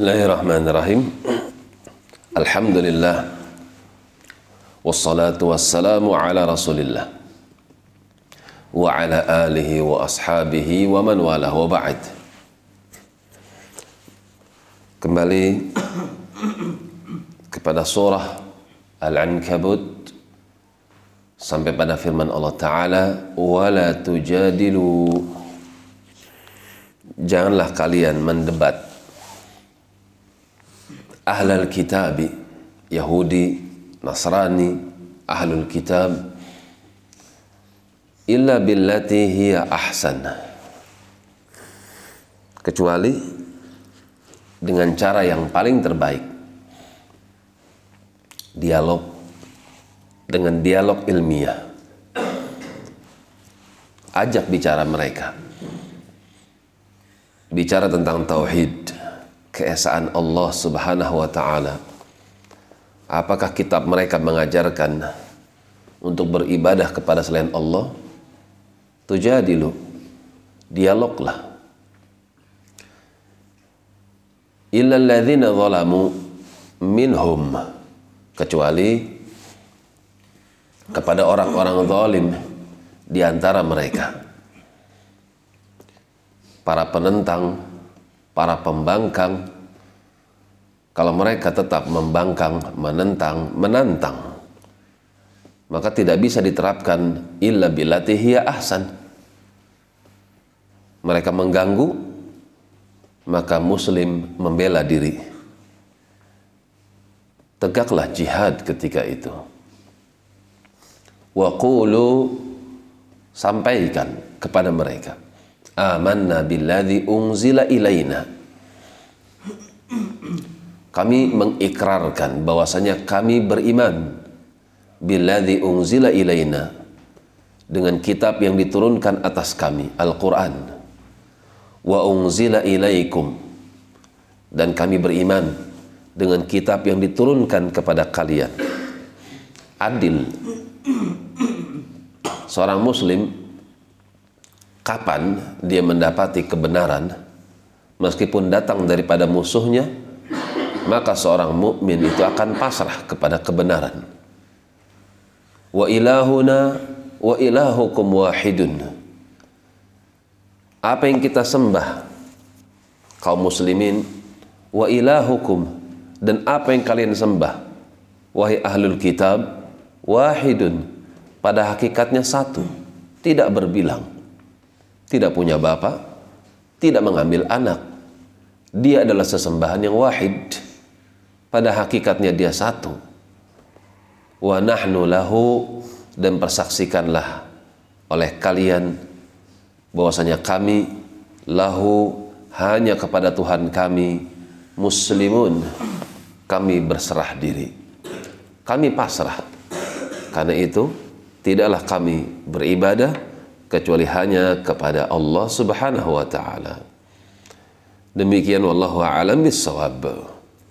الله الرحمن الرحيم الحمد لله والصلاة والسلام على رسول الله وعلى آله وأصحابه ومن والاه وبعد Kembali kepada surah Al-Ankabut sampai pada firman Allah Ta'ala وَلَا تُجَادِلُوا Janganlah kalian mendebat ahlal kitabi Yahudi Nasrani ahlul kitab illa billati hiya ahsan. Kecuali dengan cara yang paling terbaik. Dialog dengan dialog ilmiah. Ajak bicara mereka. Bicara tentang tauhid keesaan Allah Subhanahu wa taala. Apakah kitab mereka mengajarkan untuk beribadah kepada selain Allah? Tujadilu. Dialoglah. Illa minhum kecuali kepada orang-orang zalim di antara mereka. Para penentang para pembangkang. Kalau mereka tetap membangkang, menentang, menantang maka tidak bisa diterapkan illa billati ahsan. Mereka mengganggu maka muslim membela diri. Tegaklah jihad ketika itu. Wa qulu sampaikan kepada mereka amanna billadhi unzila ilaina kami mengikrarkan bahwasanya kami beriman billadhi unzila ilaina dengan kitab yang diturunkan atas kami Al-Quran. Wa unzila ilaikum dan kami beriman dengan kitab yang diturunkan kepada kalian. Adil. Seorang muslim kapan dia mendapati kebenaran meskipun datang daripada musuhnya maka seorang mukmin itu akan pasrah kepada kebenaran. Wa ilahuna wa ilahukum wahidun. Apa yang kita sembah kaum muslimin wa ilahukum dan apa yang kalian sembah wahai ahlul kitab wahidun pada hakikatnya satu tidak berbilang tidak punya bapak, tidak mengambil anak. Dia adalah sesembahan yang wahid. Pada hakikatnya dia satu. Wa nahnu lahu dan persaksikanlah oleh kalian bahwasanya kami lahu hanya kepada Tuhan kami muslimun kami berserah diri kami pasrah karena itu tidaklah kami beribadah kecuali hanya kepada Allah Subhanahu wa taala. Demikian wallahu a'lam bissawab.